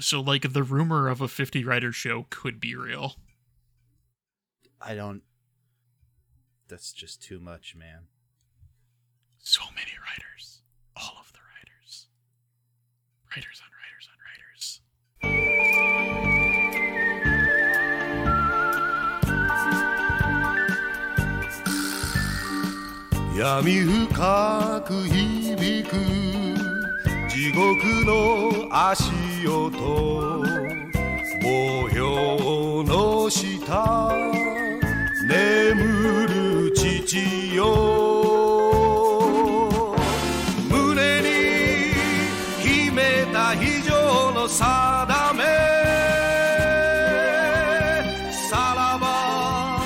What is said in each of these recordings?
so like the rumor of a 50 writer show could be real. I don't. That's just too much, man. So many writers. All of the writers. Writers on writers on writers.闇深く響く地獄の足音 模様の下眠る父よ胸に秘めた非常の定めさらば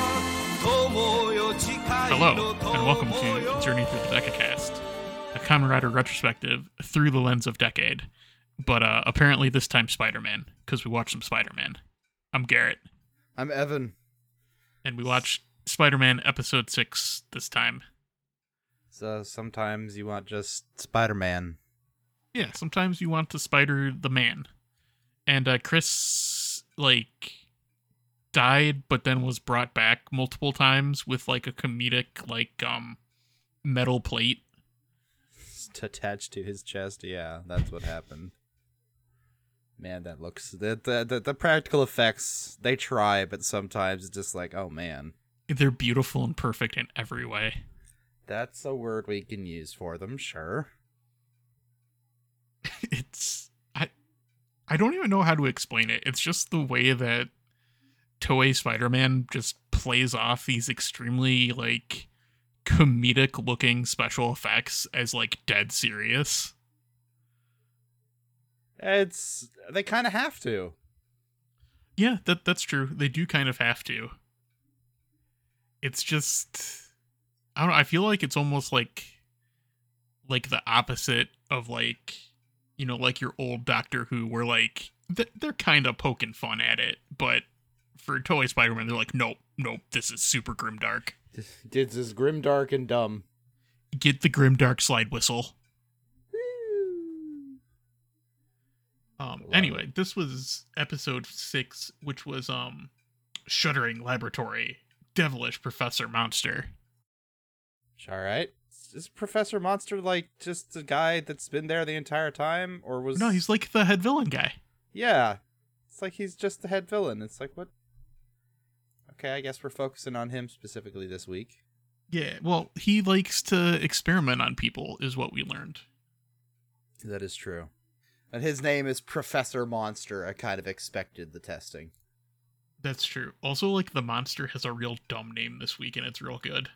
友よ誓い Hello, の and welcome to Journey Through the Decacast, a Kamen Rider retrospective through the lens of Decade. But uh, apparently this time Spider-Man, because we watched some Spider-Man. I'm Garrett, I'm Evan. and we watched Spider-Man Episode 6 this time. So sometimes you want just Spider Man. Yeah, sometimes you want to spider the man. And uh, Chris, like, died, but then was brought back multiple times with, like, a comedic, like, um, metal plate. attached to his chest. Yeah, that's what happened. Man, that looks the the the, the practical effects. They try, but sometimes it's just like, oh man, They're beautiful and perfect in every way. that's a word we can use for them. Sure. it's I I don't even know how to explain it. It's just the way that Toei Spider-Man just plays off these extremely like comedic looking special effects as like dead serious. It's they kind of have to. Yeah, that that's true. They do kind of have to. It's just I don't know, I feel like it's almost like like the opposite of like you know, like your old Doctor Who where like they're kind of poking fun at it, but for Toei Spider-Man they're like nope, nope, this is super grim dark. This is grim, dark, and dumb. Get the grim dark slide whistle. Um anyway, this was episode 6 which was um Shuddering Laboratory, Devilish Professor Monster. All right. Is Professor Monster like just the guy that's been there the entire time, or was No, he's like the head villain guy. Yeah. It's like he's just the head villain. It's like what? Okay, I guess we're focusing on him specifically this week. Yeah, well, he likes to experiment on people, is what we learned. That is true. And his name is Professor Monster. I kind of expected the testing. That's true. Also, like, the monster has a real dumb name this week, and it's real good.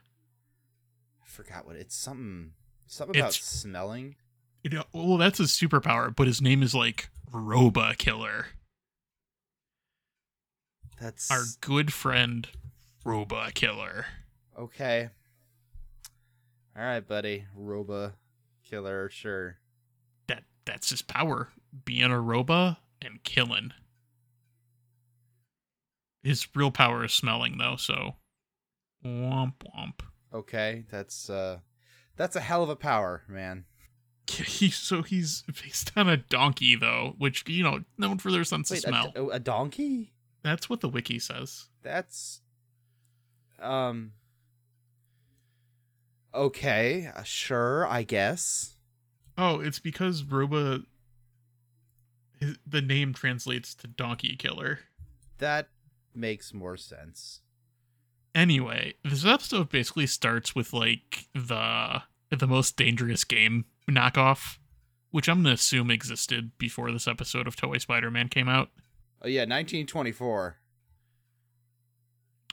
I forgot what it's something something about It's- smelling. You uh, know, well, that's his superpower, but his name is, like, Roba Killer. That's Our good friend, Roba Killer. okay. All right, buddy. Roba killer, sure. That That's his power. Being a Roba and killing. His real power is smelling, though, so. Womp womp. Okay, that's uh that's a hell of a power, man. Yeah, He, so he's based on a donkey, though, which, you know, known for their sense Wait, of a, smell. d- a donkey? That's what the wiki says. That's um okay, uh, sure, I guess. Oh, it's because Roba. his- The name translates to donkey killer. That makes more sense. Anyway, this episode basically starts with like the the most dangerous game knockoff, which I'm gonna assume existed before this episode of Toei Spider-Man came out. Oh yeah, 1924.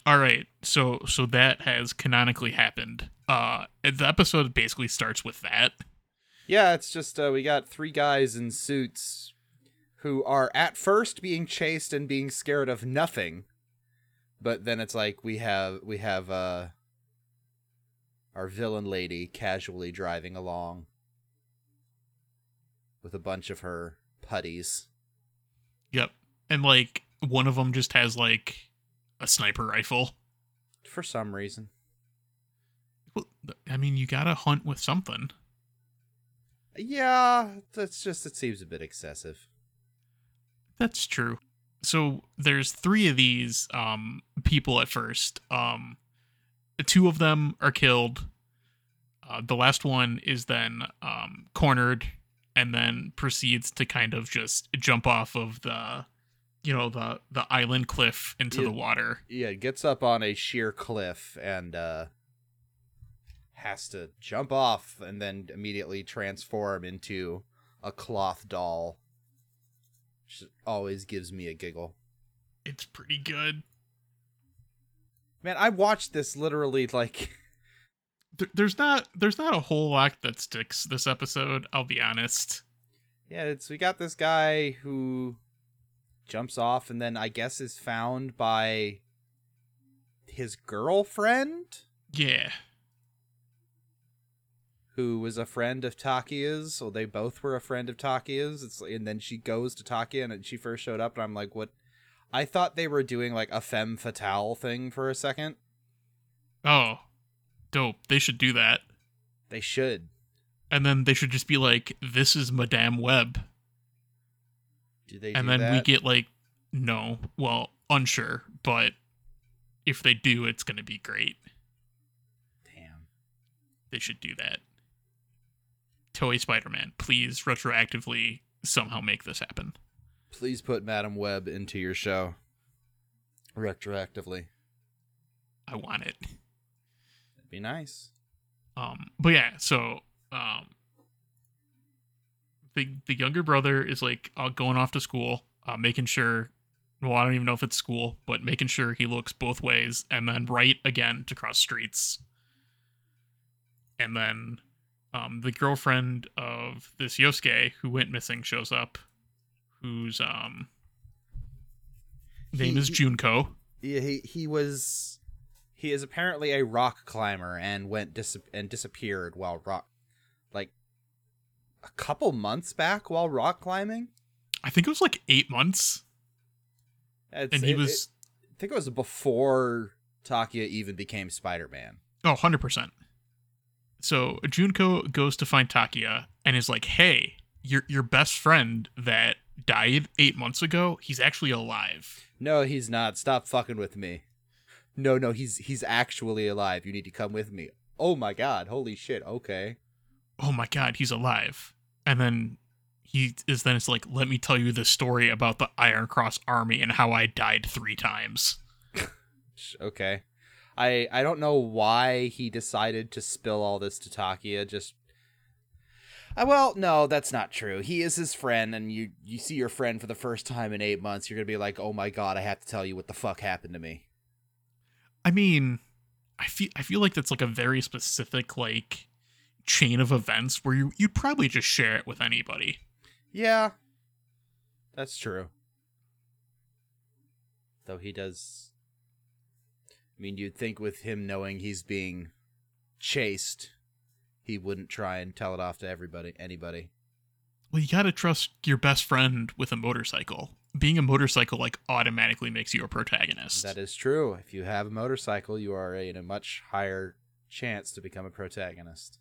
All right, so so that has canonically happened. Uh, the episode basically starts with that. Yeah, it's just uh, we got three guys in suits who are at first being chased and being scared of nothing, but then it's like we have we have uh our villain lady casually driving along with a bunch of her putties. Yep, and like one of them just has like a sniper rifle. For some reason, Well, I mean, you gotta hunt with something. Yeah, that's just it seems a bit excessive. That's true. So there's three of these um people at first. Um two of them are killed. Uh, the last one is then um cornered and then proceeds to kind of just jump off of the you know the the island cliff into Yeah. the water. Yeah, gets up on a sheer cliff and uh has to jump off and then immediately transform into a cloth doll. Which always gives me a giggle. It's pretty good. Man, I watched this literally like there's not there's not a whole lot that sticks this episode, I'll be honest. Yeah, it's we got this guy who jumps off and then I guess is found by his girlfriend Yeah. Who was a friend of Takia's. So they both were a friend of Takia's. It's and then she goes to Takia and she first showed up and I'm like, what? I thought they were doing like a femme fatale thing for a second. Oh. Dope. They should do that. They should. And then they should just be like, this is Madame Web. Do they? and do then we get like no well unsure but if they do it's going to be great Damn. they should do that toei spider-man please retroactively somehow make this happen Please put Madame Web into your show. Retroactively. i want it That'd be nice. um but yeah so um the the younger brother is like uh, going off to school uh, making sure well i don't even know if it's school but making sure he looks both ways and then right again to cross streets and then um, the girlfriend of this yosuke who went missing shows up whose um name He- is junko Yeah, he he was he is apparently a rock climber and went dis- and disappeared while rock like a couple months back while rock climbing. i think it was like eight months It's- and he it- was it- I think it was before Takia even became Spider-Man. Oh, 100%. So Junko goes to find Takia and is like, hey, your, your best friend that died eight months ago, he's actually alive. No, he's not. Stop fucking with me. No, no, he's he's actually alive. You need to come with me. Oh my god, holy shit. Okay. Oh my god, he's alive. And then he is then it's like, let me tell you the story about the Iron Cross army and how I died three times. Okay. I I don't know why he decided to spill all this to Takia. Just uh, well, no, that's not true. He is his friend, and you you see your friend for the first time in eight months. You're gonna be like, oh my god, I have to tell you what the fuck happened to me. I mean, I feel I feel like that's like a very specific like chain of events where you you'd probably just share it with anybody. Yeah, that's true. Though he does. I mean, you'd think with him knowing he's being chased, he wouldn't try and tell it off to everybody, anybody. Well, you gotta trust your best friend with a motorcycle. Being a motorcycle like automatically makes you a protagonist. That is true. If you have a motorcycle, you are in a much higher chance to become a protagonist.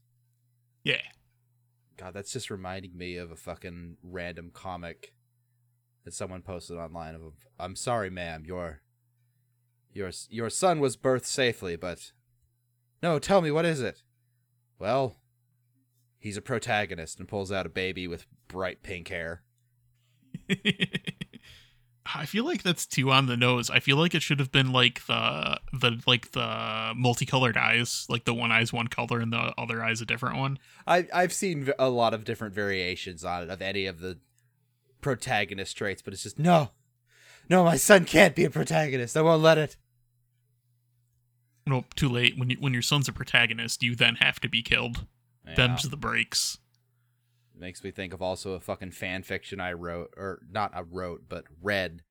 yeah. God, that's just reminding me of a fucking random comic that someone posted online of I'm sorry, ma'am, your your your son was birthed safely, but No, tell me what is it? Well, he's a protagonist and pulls out a baby with bright pink hair. I feel like that's too on the nose. I feel like it should have been like the the like the multicolored eyes, like the one eye's one color and the other eye's a different one. I I've seen a lot of different variations on it of any of the protagonist traits, but it's just no, no, my son can't be a protagonist. I won't let it. Nope, too late. When you when your son's a protagonist, you then have to be killed. Yeah. Them's the breaks. Makes me think of also a fucking fan fiction I wrote, or not I wrote, but read.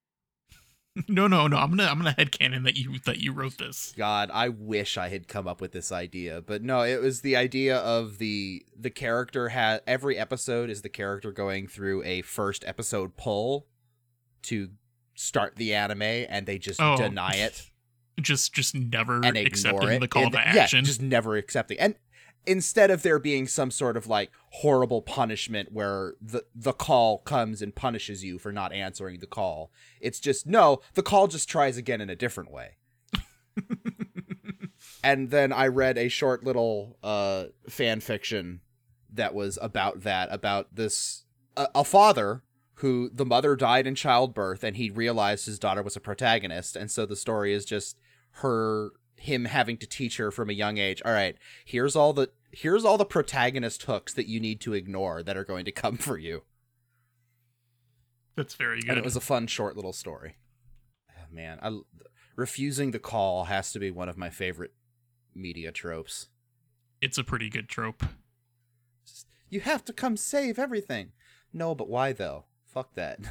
no, no, no. I'm gonna I'm gonna headcanon that you that you wrote this. God, I wish I had come up with this idea, but no, it was the idea of the the character had every episode is the character going through a first episode pull to start the anime, and they just Oh. deny it. Just just never and accepting it. the call and, to yeah, action. just never accepting. And instead of there being some sort of like horrible punishment where the the call comes and punishes you for not answering the call it's just no the call just tries again in a different way. And then i read a short little uh fan fiction that was about that about this a, a father who the mother died in childbirth and he realized his daughter was a protagonist. And so the story is just her him having to teach her from a young age all right here's all the here's all the protagonist hooks that you need to ignore that are going to come for you. That's very good and it was a fun short little story. Oh, man I, refusing the call has to be one of my favorite media tropes. It's a pretty good trope. you have to come save everything. No but why though? Fuck that.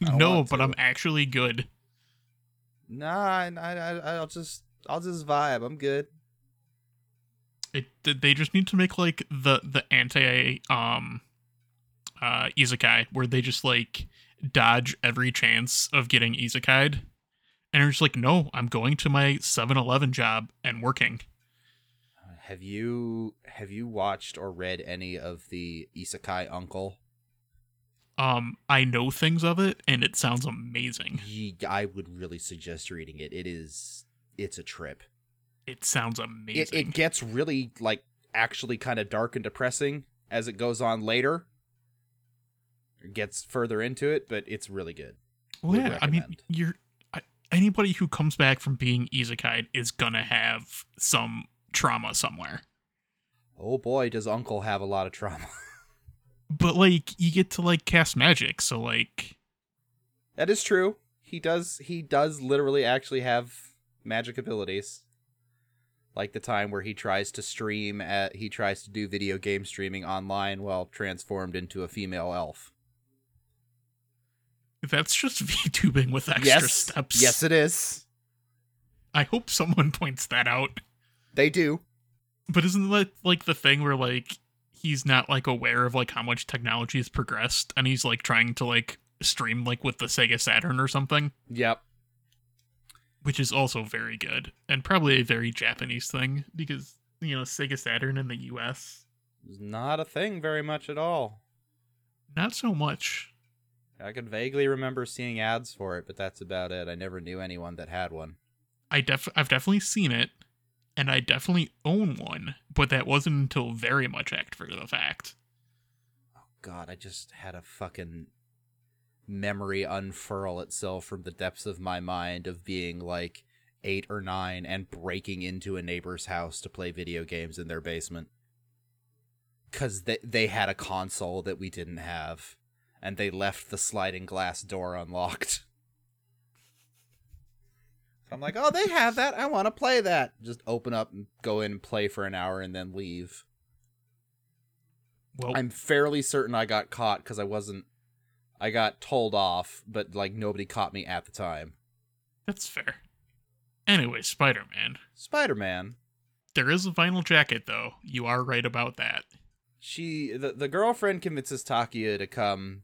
No, but. I'm actually good. Nah I, I, I- i'll just i'll just vibe. I'm good. It th- they just need to make like the the anti um uh isekai where they just like dodge every chance of getting isekai'd. And are just like no i'm going to my 7-eleven job and working. Have you have you watched or read any of the Isekai Uncle? Um i know things of it and it sounds amazing I would really suggest reading it. It is it's a trip. it sounds amazing it gets really like actually kind of dark and depressing as it goes on later. It gets further into it, but it's really good. well, would yeah i mean you're I, anybody who comes back from being isekai is gonna have some trauma somewhere Oh boy, does Uncle have a lot of trauma. but like you get to like cast magic so like that is true. He does he does literally actually have magic abilities. Like the time where he tries to stream at he tries to do video game streaming online while transformed into a female elf. That's just VTubing with extra yes. steps. Yes it is. I hope someone points that out. They do. But isn't that like the thing where like he's not like aware of like how much technology has progressed and he's like trying to like stream like with the Sega Saturn or something, Yep. which is also very good and probably a very Japanese thing because you know Sega Saturn in the US It's not a thing very much at all. not so much. I could vaguely remember seeing ads for it, but that's about it. I never knew anyone that had one. I def I've definitely seen it and I definitely own one, but that wasn't until very much after the fact. Oh god, I just had a fucking memory unfurl itself from the depths of my mind of being like eight or nine and breaking into a neighbor's house to play video games in their basement. Because they, they had a console that we didn't have, and they left the sliding glass door unlocked. I'm like, oh, they have that. I want to play that. Just open up and go in and play for an hour and then leave. Well, I'm fairly certain I got caught because I wasn't. I got told off, but like nobody caught me at the time. that's fair. Anyway, Spider Man. Spider Man. There is a vinyl jacket, though. You are right about that. She the the girlfriend convinces Takia to come,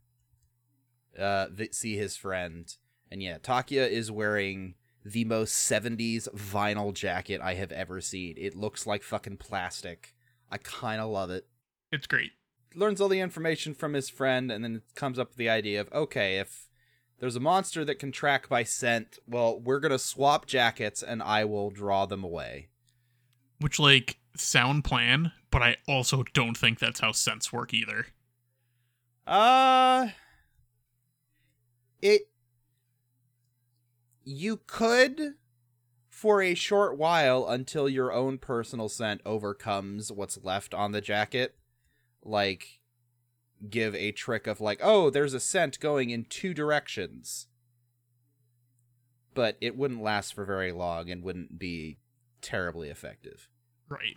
uh, th- see his friend, and yeah, Takia is wearing the most '70s vinyl jacket I have ever seen. It looks like fucking plastic. I kind of love it. It's great. learns all the information from his friend and then it comes up with the idea of okay if there's a monster that can track by scent well we're gonna swap jackets and i will draw them away Which, like, sound plan, but I also don't think that's how scents work either. uh it you could for a short while until your own personal scent overcomes what's left on the jacket like give a trick of like oh there's a scent going in two directions but it wouldn't last for very long and wouldn't be terribly effective Right.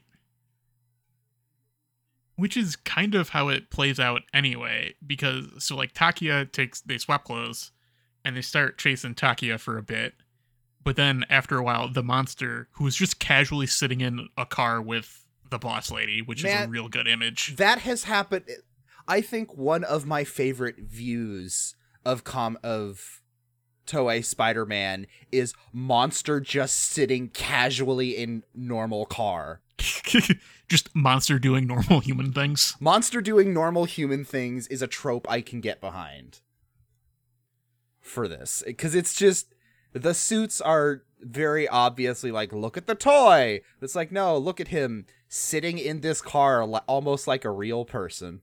Which is kind of how it plays out anyway, because so like Takia takes they swap clothes and they start chasing Takia for a bit. But then after a while, the monster who's just casually sitting in a car with the boss lady, which is a real good image. that has happened i think one of my favorite views of com of toei spider-man is monster just sitting casually in normal car just monster doing normal human things. Monster doing normal human things is a trope I can get behind for this because it's just the suits are very obviously like look at the toy. It's like no, look at him sitting in this car li- almost like a real person.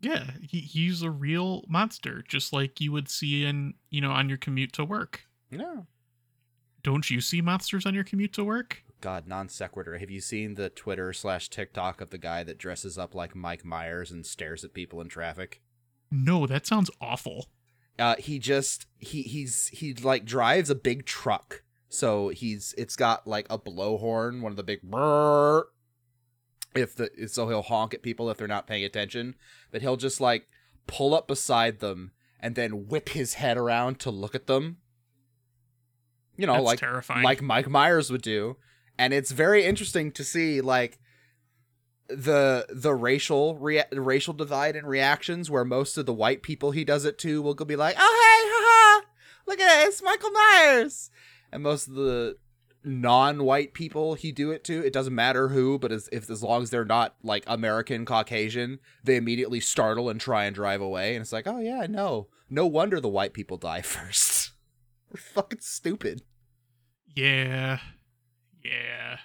Yeah, he, he's a real monster, just like you would see in you know on your commute to work. No. Don't you see monsters on your commute to work? God, non sequitur. Have you seen the Twitter slash TikTok of the guy that dresses up like Mike Myers and stares at people in traffic? No, that sounds awful. Uh, he just he he's he like drives a big truck, so he's it's got like a blowhorn, one of the big brrr. If the so he'll honk at people if they're not paying attention, but he'll just like pull up beside them and then whip his head around to look at them. You know, That's like terrifying. like Mike Myers would do. And it's very interesting to see like the the racial rea- racial divide and reactions where most of the white people he does it to will go be like, "Oh hey, haha, look at it, it's Michael Myers," and most of the non-white people he do it to, it doesn't matter who, but as if as long as they're not like American Caucasian, they immediately startle and try and drive away, and it's like, "Oh yeah, no, no wonder the white people die first. They're fucking stupid." Yeah. Yeah.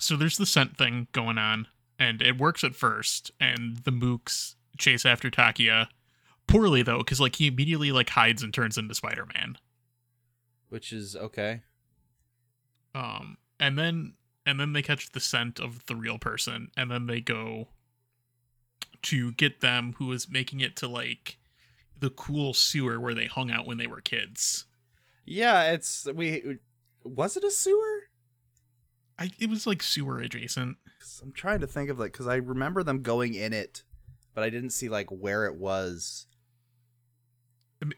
So there's the scent thing going on, and it works at first, and the mooks chase after Takia. Poorly though, because like he immediately like hides and turns into Spider Man. Which is okay. Um and then and then they catch the scent of the real person, and then they go to get them who is making it to like the cool sewer where they hung out when they were kids. Yeah, it's we. Was it a sewer? I it was like sewer adjacent. I'm trying to think of like because I remember them going in it, but I didn't see like where it was.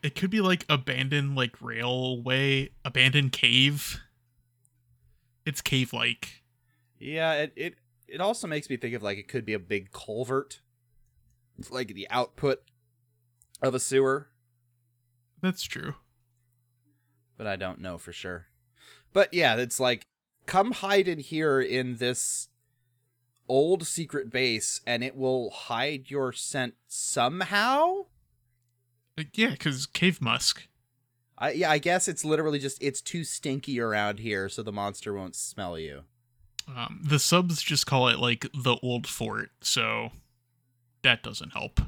It could be like abandoned like railway, abandoned cave. It's cave like. Yeah, it it it also makes me think of like it could be a big culvert, It's like the output of a sewer, That's true. but I don't know for sure. But yeah, it's like come hide in here in this old secret base, and it will hide your scent somehow. Uh, Yeah, because cave musk. I yeah, I guess it's literally just it's too stinky around here, so the monster won't smell you. Um, the subs just call it like the old fort, so that doesn't help.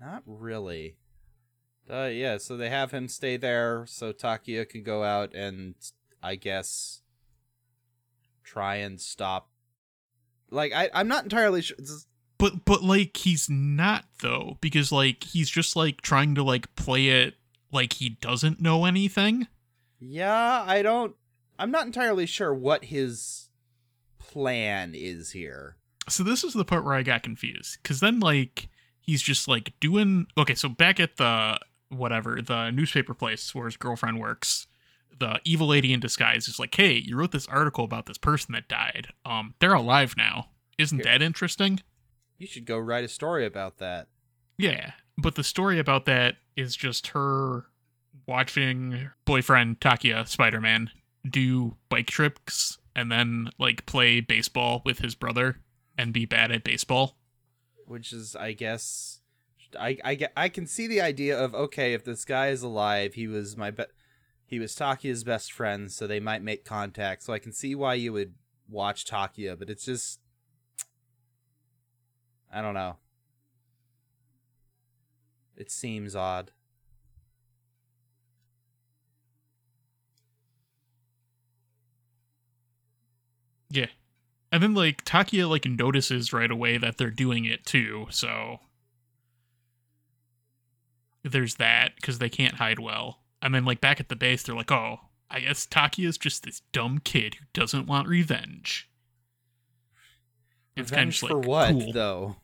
Not really. Uh, yeah, so they have him stay there so Takia can go out and I guess try and stop. Like I, I'm not entirely sure. But but like he's not though, because like he's just like trying to like play it like he doesn't know anything. Yeah, I don't. I'm not entirely sure what his plan is here. So this is the part where I got confused because then like he's just like doing okay. So back at the whatever the newspaper place where his girlfriend works, the evil lady in disguise is like, "Hey, you wrote this article about this person that died. Um, they're alive now. Isn't Here. that interesting?" You should go write a story about that. Yeah, but the story about that is just her watching boyfriend Takia Spider Man do bike trips and then like play baseball with his brother and be bad at baseball. which is i guess i i i can see the idea of okay if this guy is alive he was my be- he was takia's best friend so they might make contact so i can see why you would watch takia but it's just i don't know it seems odd Yeah. And then like Takia like notices right away that they're doing it too, so there's that because they can't hide well. And then like back at the base, they're like, "Oh, I guess Takia's just this dumb kid who doesn't want revenge." It's kind of for like, what cool. though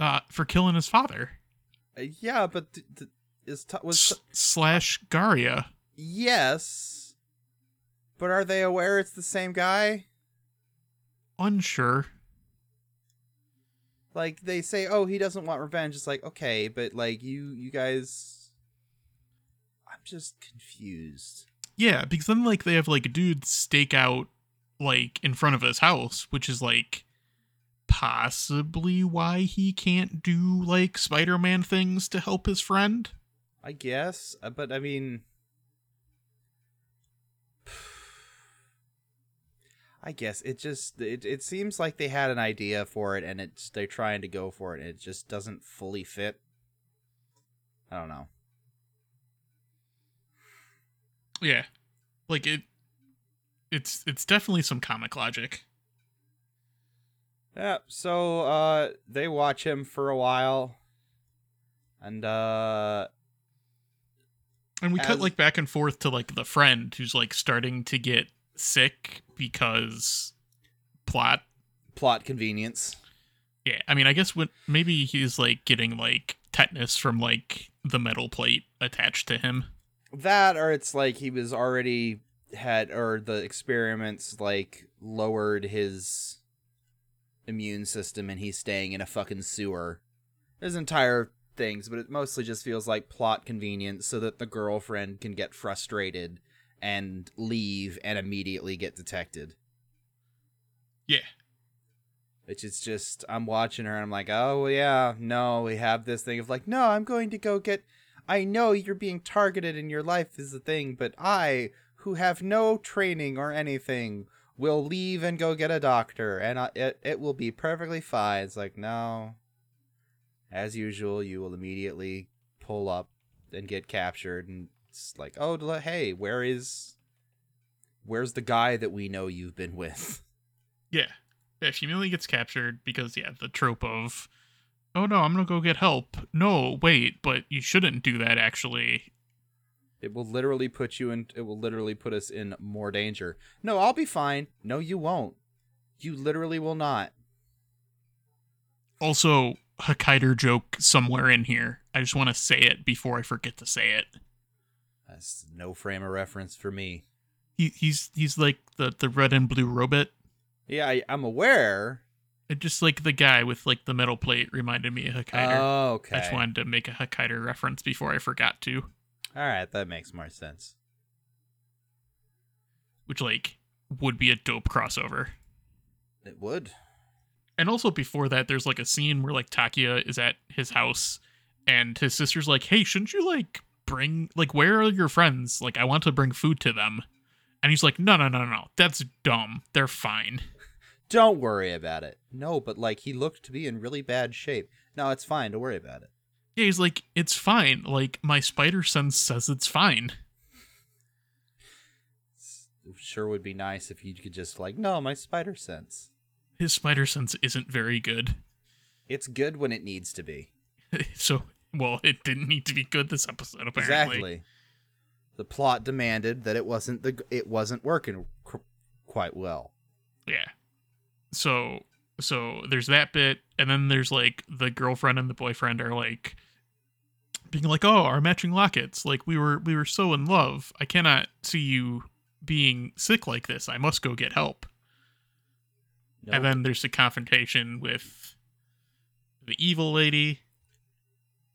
Uh, for killing his father Uh, yeah but th- th- is ta- was S- slash Garia. yes but are they aware it's the same guy Unsure. like they say oh he doesn't want revenge it's like okay but like you you guys just confused Yeah, because then like they have like a dude stake out like in front of his house, which is like possibly why he can't do like Spider-Man things to help his friend. I guess, uh, but I mean, I guess it just it, it seems like they had an idea for it and it's they're trying to go for it and it just doesn't fully fit. I don't know. Yeah. Like it it's it's definitely some comic logic. Yeah, so uh they watch him for a while and uh And we cut like back and forth to like the friend who's like starting to get sick because plot. plot convenience. Yeah, I mean, I guess what maybe he's like getting like tetanus from like the metal plate attached to him. That or it's like he was already had or the experiments like lowered his immune system and he's staying in a fucking sewer. There's entire things, but it mostly just feels like plot convenience so that the girlfriend can get frustrated and leave and immediately get detected. Yeah. Which is just I'm watching her and I'm like, oh yeah, no, we have this thing of like, no, I'm going to go get I know you're being targeted and your life is the thing, but I, who have no training or anything, will leave and go get a doctor, and I, it it will be perfectly fine. It's like no. As usual, you will immediately pull up and get captured, and it's like, oh, hey, where is, where's the guy that we know you've been with? Yeah. Yeah, she immediately gets captured because yeah, the trope of Oh no, I'm gonna go get help. No, wait, but you shouldn't do that actually. It will literally put you in. It will literally put us in more danger. No, I'll be fine. No, you won't. You literally will not. Also, Kikaider joke somewhere in here. I just want to say it before I forget to say it. That's no frame of reference for me. He, he's he's like the the red and blue robot. Yeah, I, I'm aware. It just like the guy with like the metal plate reminded me of Kikaider. Oh, okay. I just wanted to make a Kikaider reference before I forgot to. All right, that makes more sense. Which like would be a dope crossover. It would. And also before that, there's like a scene where like Takia is at his house and his sister's like, Hey, shouldn't you like bring like where are your friends? Like I want to bring food to them. And he's like, No, no, no, no. That's dumb. They're fine. Don't worry about it. No, but like he looked to be in really bad shape. No, it's fine. Don't worry about it. Yeah, he's like, It's fine. Like my spider sense says it's fine. Sure would be nice if you could just like, no, my spider sense. His spider sense isn't very good. It's good when it needs to be. so well, it didn't need to be good this episode, apparently. Exactly. The plot demanded that it wasn't the it wasn't working qu- quite well. Yeah. So so there's that bit, and then there's like the girlfriend and the boyfriend are like being like, "Oh, our matching lockets. Like we were we were so in love. I cannot see you being sick like this. I must go get help." And then there's the confrontation with the evil lady.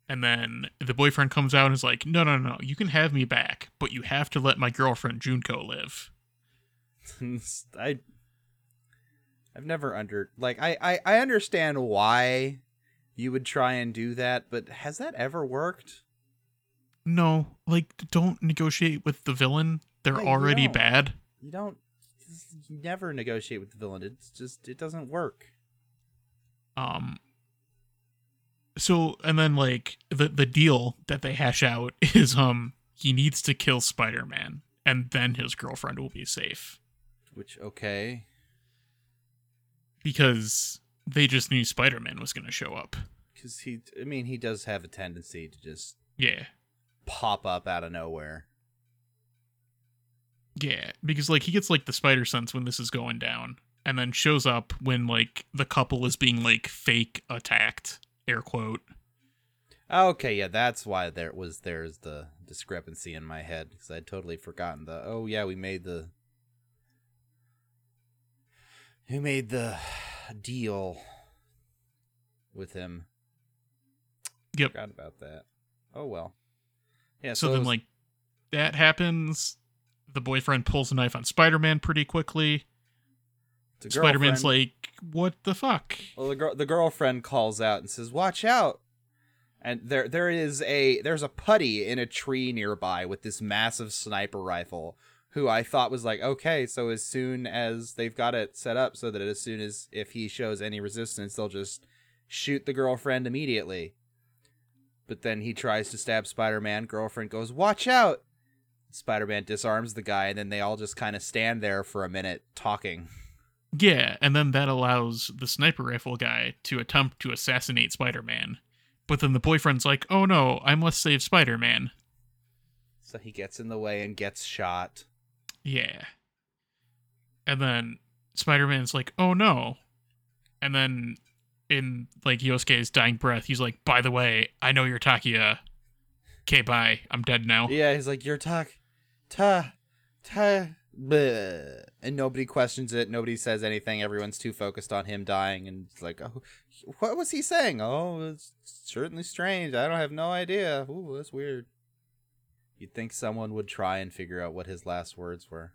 And then the boyfriend comes out and is like, "No, no, no. You can have me back, but you have to let my girlfriend Junko live." I I've never under like I, I I understand why you would try and do that, but has that ever worked? No, like don't negotiate with the villain. They're Yeah, already don't. bad. You don't you never negotiate with the villain. It's just it doesn't work. Um so and then like the the deal that they hash out is um he needs to kill Spider-Man and then his girlfriend will be safe Which okay. Because they just knew Spider-Man was going to show up. Cuz he I mean he does have a tendency to just Yeah. pop up out of nowhere. Yeah, because like he gets like the spider sense when this is going down and then shows up when like the couple is being like fake attacked, air quote. Oh, okay, yeah, that's why there was there's the discrepancy in my head because I'd totally forgotten the. Oh yeah, we made the. Who made the deal with him? Yep. Forgot about that. Oh well. Yeah. so it then was- like that happens the boyfriend pulls a knife on spider-man pretty quickly Spider Man's like, "What the fuck?" Well, the girl, the girlfriend calls out and says, "Watch out!" And there, there is a there's a putty in a tree nearby with this massive sniper rifle. Who I thought was like, okay, so as soon as they've got it set up so that as soon as if he shows any resistance, they'll just shoot the girlfriend immediately. But then he tries to stab Spider-Man. Girlfriend goes, "Watch out!" Spider-Man disarms the guy, and then they all just kind of stand there for a minute talking. Yeah, and then that allows the sniper rifle guy to attempt to assassinate Spider Man. But then the boyfriend's like, "Oh no, I must save Spider Man." So he gets in the way and gets shot. Yeah. And then Spider Man's like, oh no. And then in like Yosuke's dying breath, he's like, by the way, I know you're Takia. Okay, bye. I'm dead now. Yeah, he's like, "You're talk, ta, ta." bleh." And nobody questions it. Nobody says anything. Everyone's too focused on him dying, and it's like, "Oh, what was he saying?" Oh, it's certainly strange. I don't have no idea. Ooh, that's weird. You'd think someone would try and figure out what his last words were,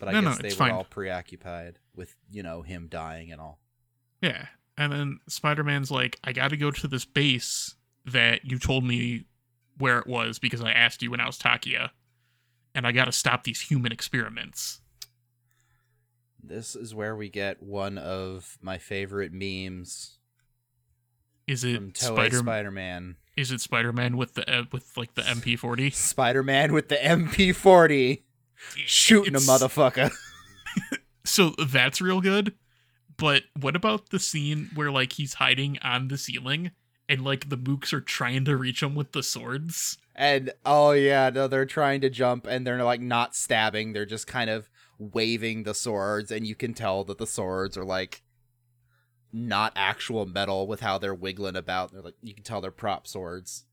but I No, no, guess they were fine. all preoccupied with you know him dying and all. Yeah. And then Spider Man's like, I gotta go to this base that you told me where it was because I asked you when I was Takia. And I gotta stop these human experiments. This is where we get one of my favorite memes Is it Spider-Man. Is it Spider Man with the uh, with like the MP40? Spider-Man with the MP40 shooting It's- a motherfucker. So that's real good. But what about the scene where like he's hiding on the ceiling and like the mooks are trying to reach him with the swords? And oh yeah, no, they're trying to jump and they're like not stabbing, they're just kind of waving the swords, and you can tell that the swords are like not actual metal with how they're wiggling about. They're like you can tell they're prop swords.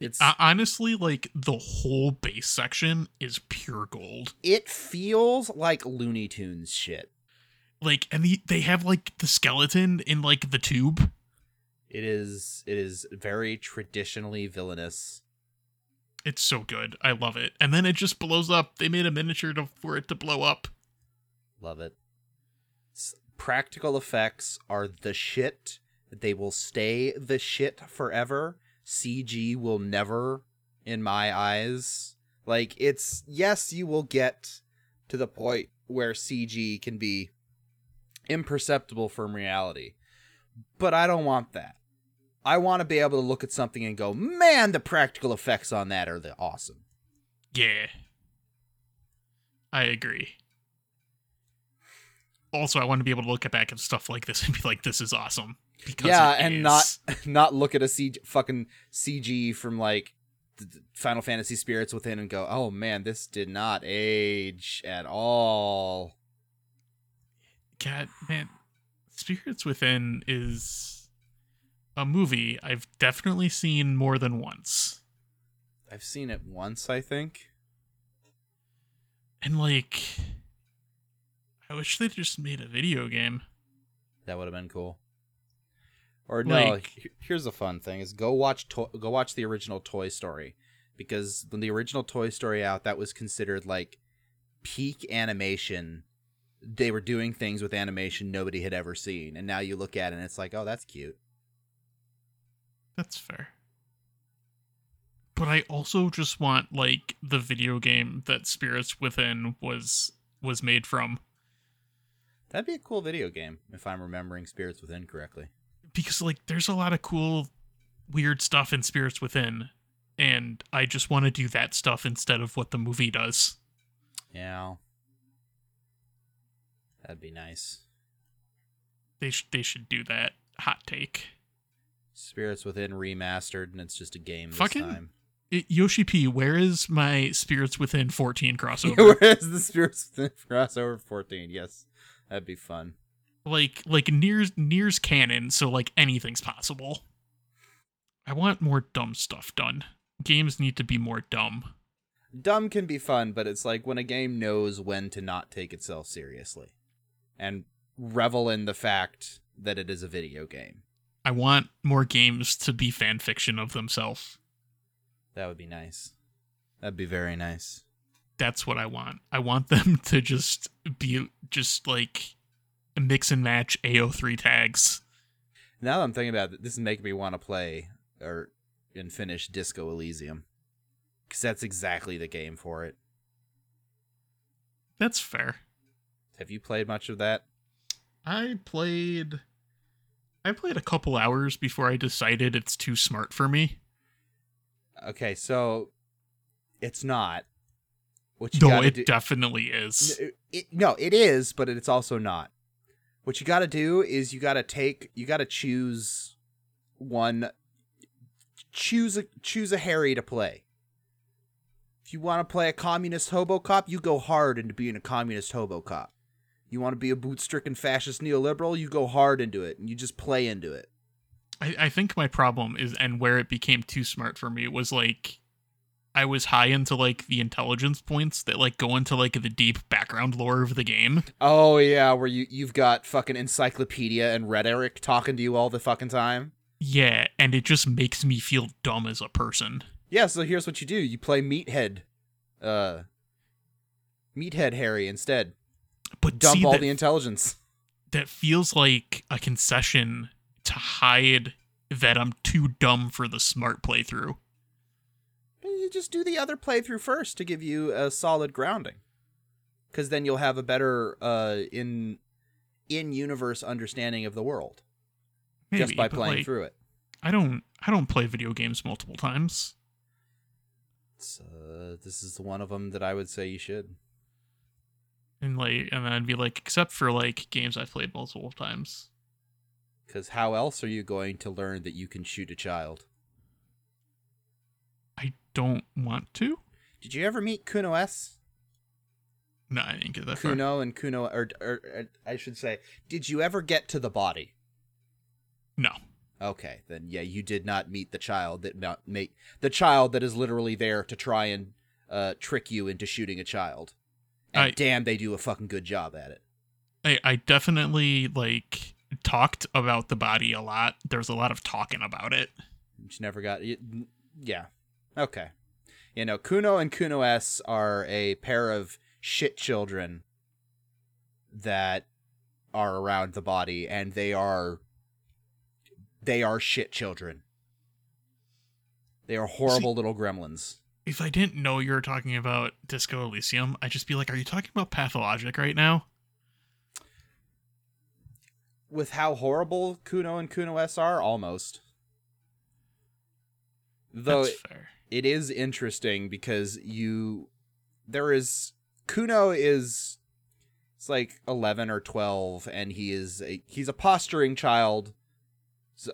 It's Uh, honestly, like the whole base section is pure gold. it feels like Looney Tunes shit. Like, and the, they have like the skeleton in like the tube. It is it is very traditionally villainous. It's so good. I love it. And then it just blows up. They made a miniature to, for it to blow up. Love it. Practical effects are the shit. They will stay the shit forever. CG will never, in my eyes. Like, it's, yes, you will get to the point where CG can be imperceptible from reality. But I don't want that. I want to be able to look at something and go, man, the practical effects on that are the awesome. Yeah. I agree. Also, I want to be able to look back at stuff like this and be like, this is awesome. Because yeah, and is. not not look at a CG, fucking CG from like Final Fantasy Spirits Within and go, oh man, this did not age at all. God, man. Spirits Within is a movie I've definitely seen more than once. I've seen it once, I think. And, like, I wish they just made a video game. That would have been cool. Or no, Like- here's a fun thing: is go watch to- go watch the original Toy Story because when the original Toy Story out, that was considered like peak animation. They were doing things with animation nobody had ever seen, and now you look at it and it's like, oh, that's cute. That's fair. But I also just want like the video game that Spirits Within was was made from That'd be a cool video game if I'm remembering Spirits Within correctly. because like there's a lot of cool weird stuff in Spirits Within and I just want to do that stuff instead of what the movie does. Yeah. That'd be nice. They sh- they should do that. Hot take. Spirits Within remastered, and it's just a game this Fucking time. Yoshi P, where is my Spirits Within 14 crossover? where is the Spirits Within crossover 14, yes, that'd be fun. like like NieR's NieR's canon so like anything's possible i want more dumb stuff done games need to be more dumb Dumb can be fun, but it's like when a game knows when to not take itself seriously, and revel in the fact that it is a video game. i want more games to be fan fiction of themselves That would be nice. That'd be very nice. That's what i want i want them to just be just like mix and match AO3 tags. Now that I'm thinking about it, this is making me want to play or and finish Disco Elysium because that's exactly the game for it. That's fair. Have you played much of that? I played I played a couple hours before I decided it's too smart for me. Okay, so it's not. No, it do- definitely is. It, no, it is, but it's also not. What you got to do is you got to take, you got to choose one, choose a choose a Harry to play. If you want to play a communist hobo cop, you go hard into being a communist hobo cop. You want to be a boot-stricken fascist neoliberal, you go hard into it, and you just play into it. I, I think my problem is and where it became too smart for me was like I was high into like the intelligence points that like go into like the deep background lore of the game. Oh yeah, where you you've got fucking encyclopedia and rhetoric talking to you all the fucking time. Yeah, and it just makes me feel dumb as a person. Yeah, so here's what you do. You play Meathead. Uh Meathead Harry instead. But Dump see, all that, the intelligence. that feels like a concession to hide that I'm too dumb for the smart playthrough. You just do the other playthrough first to give you a solid grounding. Cuz then you'll have a better uh in in universe understanding of the world just by playing like, through it. I don't I don't play video games multiple times. Uh, this is one of them that I would say you should. And like and then I'd be like, except for like games I've played multiple times. Cuz how else are you going to learn that you can shoot a child? Don't want to. Did you ever meet Cunoesse? No, I didn't get that far. Cuno and Cuno, or, or, or I should say, did you ever get to the body? No. Okay, then yeah, you did not meet the child that not make the child that is literally there to try and uh, trick you into shooting a child. And I- damn, they do a fucking good job at it. I, I definitely like talked about the body a lot. There's a lot of talking about it. Just never got. y- Yeah, okay. You know, Cuno and Cunoesse are a pair of shit children that are around the body, and they are they are shit children. They are horrible little gremlins. If I didn't know you were talking about Disco Elysium, I'd just be like, are you talking about Pathologic right now? With how horrible Cuno and Cunoesse are, almost. Though That's fair. It is interesting because you there is Cuno is it's like 11 or 12 and he is a, he's a posturing child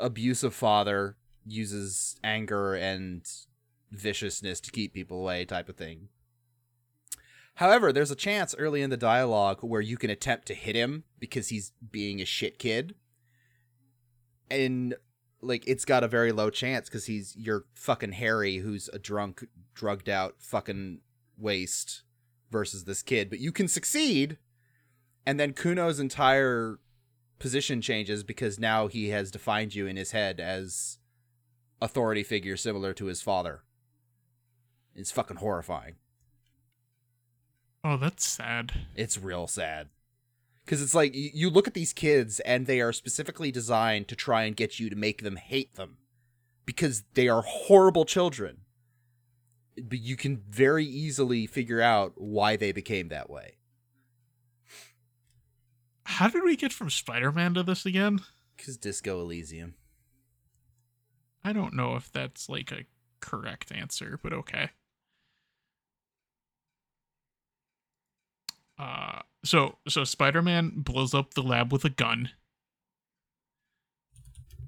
abusive father uses anger and viciousness to keep people away type of thing. However there's a chance early in the dialogue where you can attempt to hit him because he's being a shit kid. And like it's got a very low chance because he's your fucking Harry who's a drunk, drugged out fucking waste versus this kid. But you can succeed, and then Cuno's entire position changes because now he has defined you in his head as authority figure similar to his father. It's fucking horrifying. Oh, that's sad. It's real sad. Because it's like you, you look at these kids and they are specifically designed to try and get you to make them hate them because they are horrible children. But you can very easily figure out why they became that way. How did we get from Spider Man to this again? Because Disco Elysium. I don't know if that's like a correct answer, but okay. Uh so so Spider-Man blows up the lab with a gun.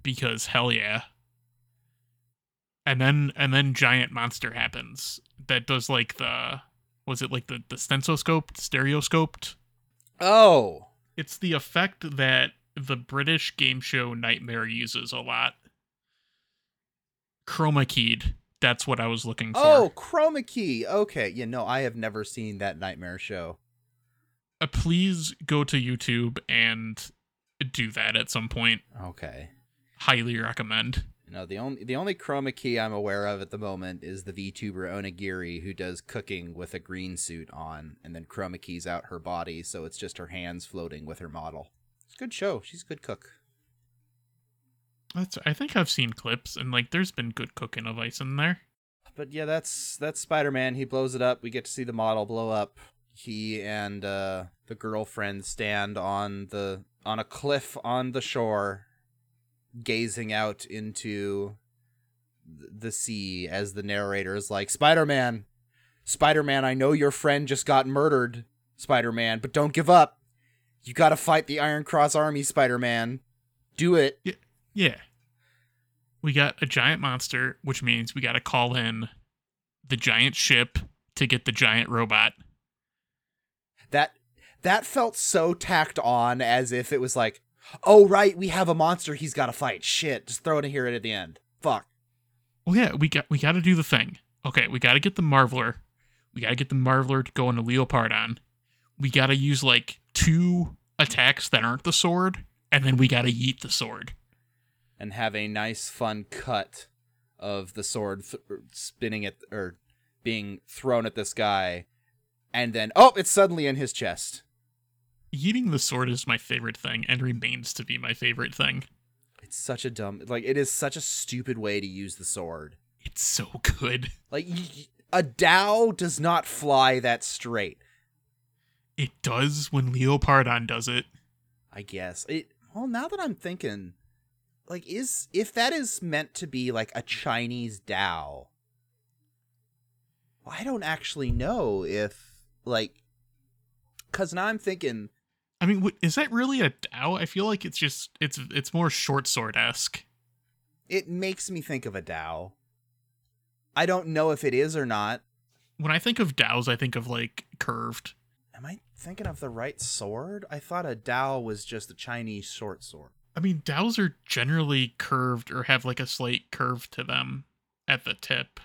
Because hell yeah. And then and then giant monster happens that does like the was it like the the stensoscoped, stereoscoped? Oh! It's the effect that the British game show Knightmare uses a lot. Chroma keyed. That's what I was looking for. Oh, Chroma Key. Okay. Yeah, no, I have never seen that Knightmare show. Uh, please go to YouTube and do that at some point. Okay. Highly recommend. No, the only the only chroma key I'm aware of at the moment is the VTuber Onigiri who does cooking with a green suit on and then chroma keys out her body so it's just her hands floating with her model. It's a good show. She's a good cook. That's I think I've seen clips and like there's been good cooking of ice in there. But yeah, that's that's Spider Man. He blows it up. We get to see the model blow up. He and uh, the girlfriend stand on the on a cliff on the shore, gazing out into the sea as the narrator is like, Spider Man, Spider Man, I know your friend just got murdered, Spider Man, but don't give up. You gotta fight the Iron Cross Army, Spider Man. Do it. Yeah. We got a giant monster, which means we got to call in the giant ship to get the giant robot. That that felt so tacked on as if it was like oh right we have a monster he's got to fight shit just throw it in here at the end fuck Well, yeah, we got we got to do the thing. Okay, we got to get the Marveler. We got to get the Marveler to go into Leopardon. We got to use like two attacks that aren't the sword, and then we got to yeet the sword. and have a nice fun cut of the sword th- spinning it or being thrown at this guy and then oh it's suddenly in his chest Yeeting the sword is my favorite thing, and remains to be my favorite thing. it's such a dumb like it is such a stupid way to use the sword It's so good. like a Dao does not fly that straight It does when Leopardon does it. I guess. It well now that I'm thinking like is if that is meant to be like a Chinese Dao. I don't actually know if like cuz now I'm thinking I mean, is that really a Dao? I feel like it's just it's it's more short sword esque. it makes me think of a Dao. I don't know if it is or not. When I think of Daos, I think of like curved. Am I thinking of the right sword? I thought a Dao was just a Chinese short sword. I mean, Daos are generally curved or have like a slight curve to them at the tip.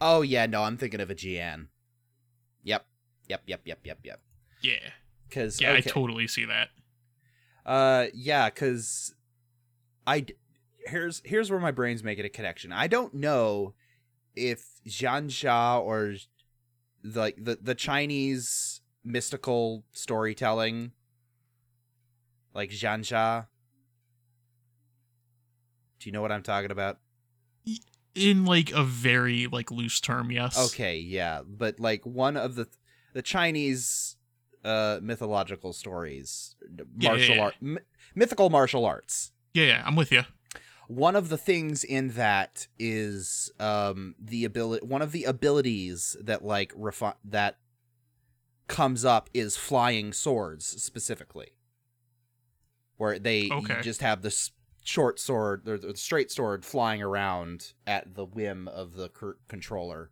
Oh yeah, no, I'm thinking of a Jian. Yep. Yep, yep, yep, yep, yep. Yeah, Cuz yeah, I totally see that. Uh, yeah, because I here's here's where my brain's making a connection. I don't know if Jianxia or like the the Chinese mystical storytelling, like Jianxia. Do you know what I'm talking about? In like a very like loose term, yes. Okay, yeah, but like one of the the Chinese uh mythological stories, Yeah, yeah, martial yeah. art, m- mythical martial arts. Yeah, yeah, I'm with you. one of the things in that is um the ability one of the abilities that like refi- that comes up is flying swords specifically where they Okay. just have this short sword or the straight sword flying around at the whim of the controller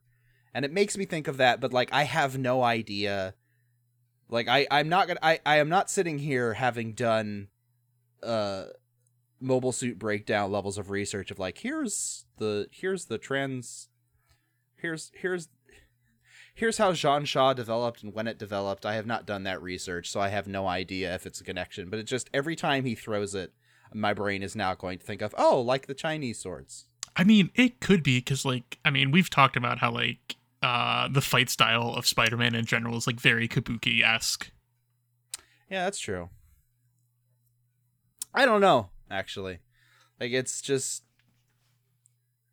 and it makes me think of that but like i have no idea like i i'm not gonna i i am not sitting here having done uh mobile suit breakdown levels of research of like here's the here's the trends here's here's here's how Jianxia developed and when it developed. I have not done that research, so I have no idea if it's a connection. But it just every time he throws it, my brain is now going to think of oh, like the Chinese swords. I mean, it could be because, like, I mean, we've talked about how, like, uh, the fight style of Spider Man in general is, like, very kabuki esque. Yeah, that's true. I don't know, actually. Like it's just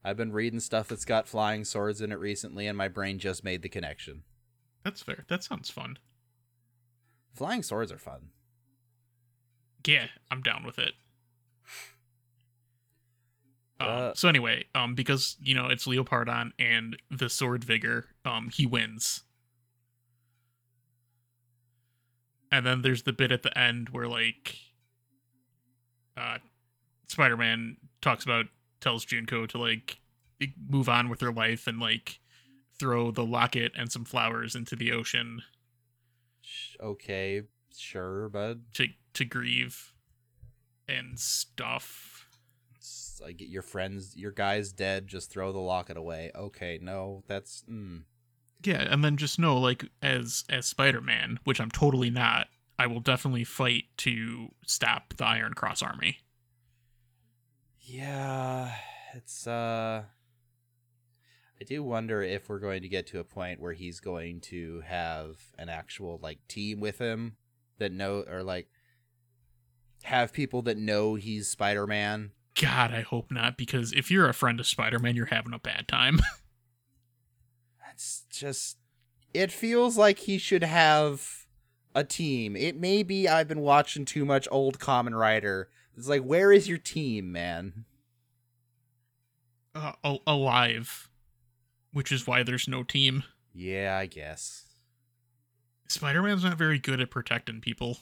I've been reading stuff that's got flying swords in it recently and my brain just made the connection. That's fair. That sounds fun. Flying swords are fun. Yeah, I'm down with it. Um, Uh, so anyway, um, because you know it's Leopardon and the Sword Vigor, um, he wins. And then there's the bit at the end where like, uh, Spider-Man talks about tells Junko to like move on with her life and like throw the locket and some flowers into the ocean Okay, sure, bud. to to grieve and stuff. It's like your friends, your guy's dead. Just throw the locket away. Okay, no, that's mm. Yeah, and then just know, like, as as Spider Man, which I'm totally not, I will definitely fight to stop the Iron Cross Army. yeah. It's uh, I do wonder if we're going to get to a point where he's going to have an actual like team with him that know or like have people that know he's Spider-Man. God, I hope not, because if you're a friend of Spider Man, you're having a bad time. That's just it feels like he should have a team. It may be I've been watching too much old Kamen Rider. It's like where is your team, man? uh, al- alive, which is why there's no team. Yeah, I guess. Spider Man's not very good at protecting people.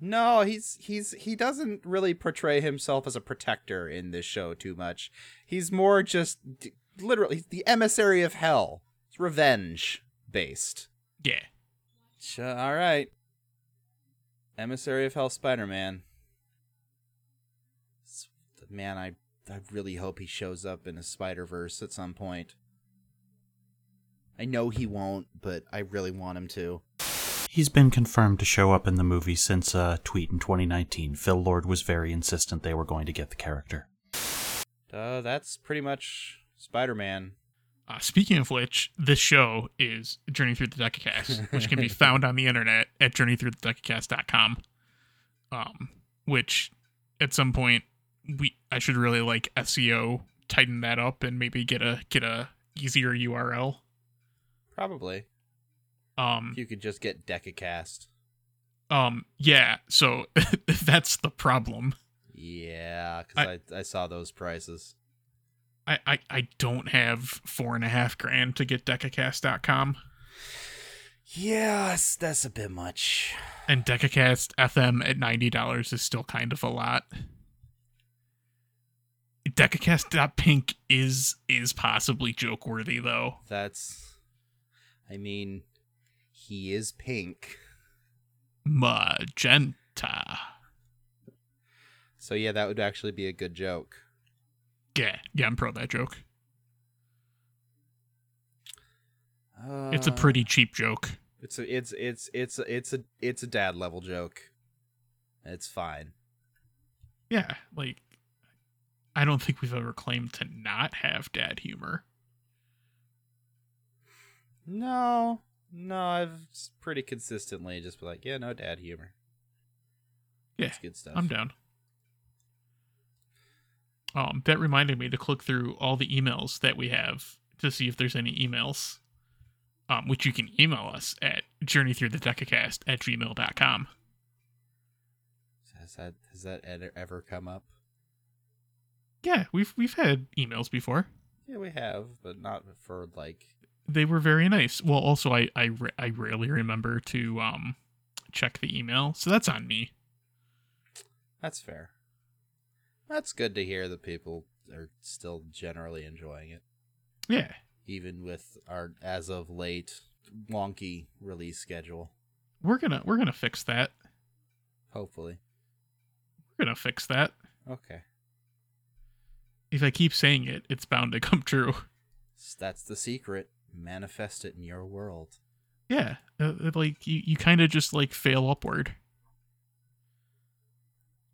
No, he's he's he doesn't really portray himself as a protector in this show too much. He's more just d- literally the emissary of hell. It's revenge based. Yeah. Ch- all right. Emissary of Hell Spider-Man. Man, I I really hope he shows up in a Spider-Verse at some point. I know he won't, but I really want him to. He's been confirmed to show up in the movie since a tweet in 2019. Phil Lord was very insistent they were going to get the character. Uh, that's pretty much Spider-Man. Uh, speaking of which, this show is Journey Through the Decacast, which can be found on the internet at journeythroughthedecacast.com. Um, which at some point we I should really like SEO tighten that up and maybe get a get a easier URL. Probably. Um, you could just get Decacast. um, yeah. So that's the problem. Yeah, because I, I saw those prices. I, I, I don't have four and a half grand to get decacast.com. Yes, that's a bit much. And Decacast FM at $90 is still kind of a lot. Decacast.pink is is possibly joke worthy though. That's. I mean, he is pink. Magenta. So yeah, that would actually be a good joke. Yeah, yeah, I'm pro that joke. Uh, It's a pretty cheap joke. It's a, it's it's it's a, it's a it's a dad level joke. It's fine. Yeah, like I don't think we've ever claimed to not have dad humor. No, no, I've pretty consistently just been like, yeah, no dad humor. Yeah, It's good stuff. I'm down. Um, that reminded me to click through all the emails that we have to see if there's any emails. Um, which you can email us at journeythroughthedecacast at gmail.com. Has that has that ever come up? Yeah, we've we've had emails before. Yeah, we have, but not for like. They were very nice. Well, also I I, I rarely remember to um check the email, so that's on me. That's fair. That's good to hear that people are still generally enjoying it, Yeah, even with our as of late wonky release schedule. we're gonna we're gonna fix that. Hopefully. We're gonna fix that. Okay. If I keep saying it, it's bound to come true. That's the secret. Manifest it in your world. Yeah, uh, uh, like you, you kind of just like fail upward.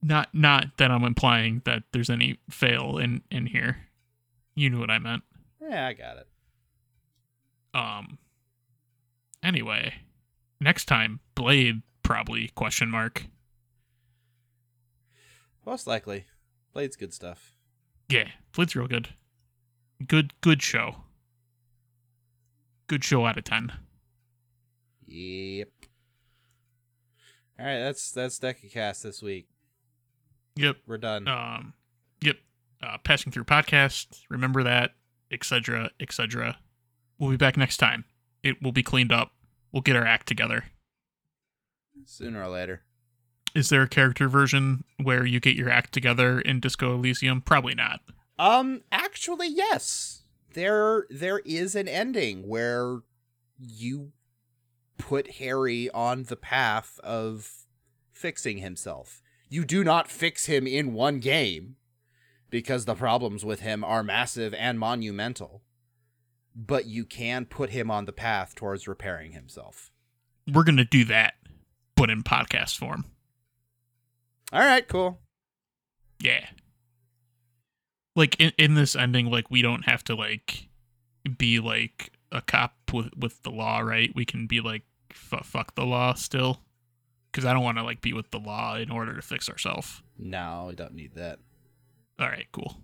Not not that I'm implying that there's any fail in in here. You knew what I meant. Yeah, I got it. Um. Anyway, next time Blade probably question mark. Most likely. Blade's good stuff. Yeah, Blade's real good. Good good show. Good show out of ten. Yep. All right, that's that's Decacast this week. Yep. We're done. um yep uh passing through podcast remember that etc etc we'll be back next time it will be cleaned up we'll get our act together Sooner or later. is there a character version where you get your act together in disco elysium probably not Um, actually, yes. There, there is an ending where you put Harry on the path of fixing himself. You do not fix him in one game because the problems with him are massive and monumental. But you can put him on the path towards repairing himself. we're gonna do that but in podcast form All right, cool. yeah like in, in this ending like we don't have to like be like a cop with with the law right we can be like f- fuck the law still because I don't want to like be with the law in order to fix ourselves. No, we don't need that. All right, cool.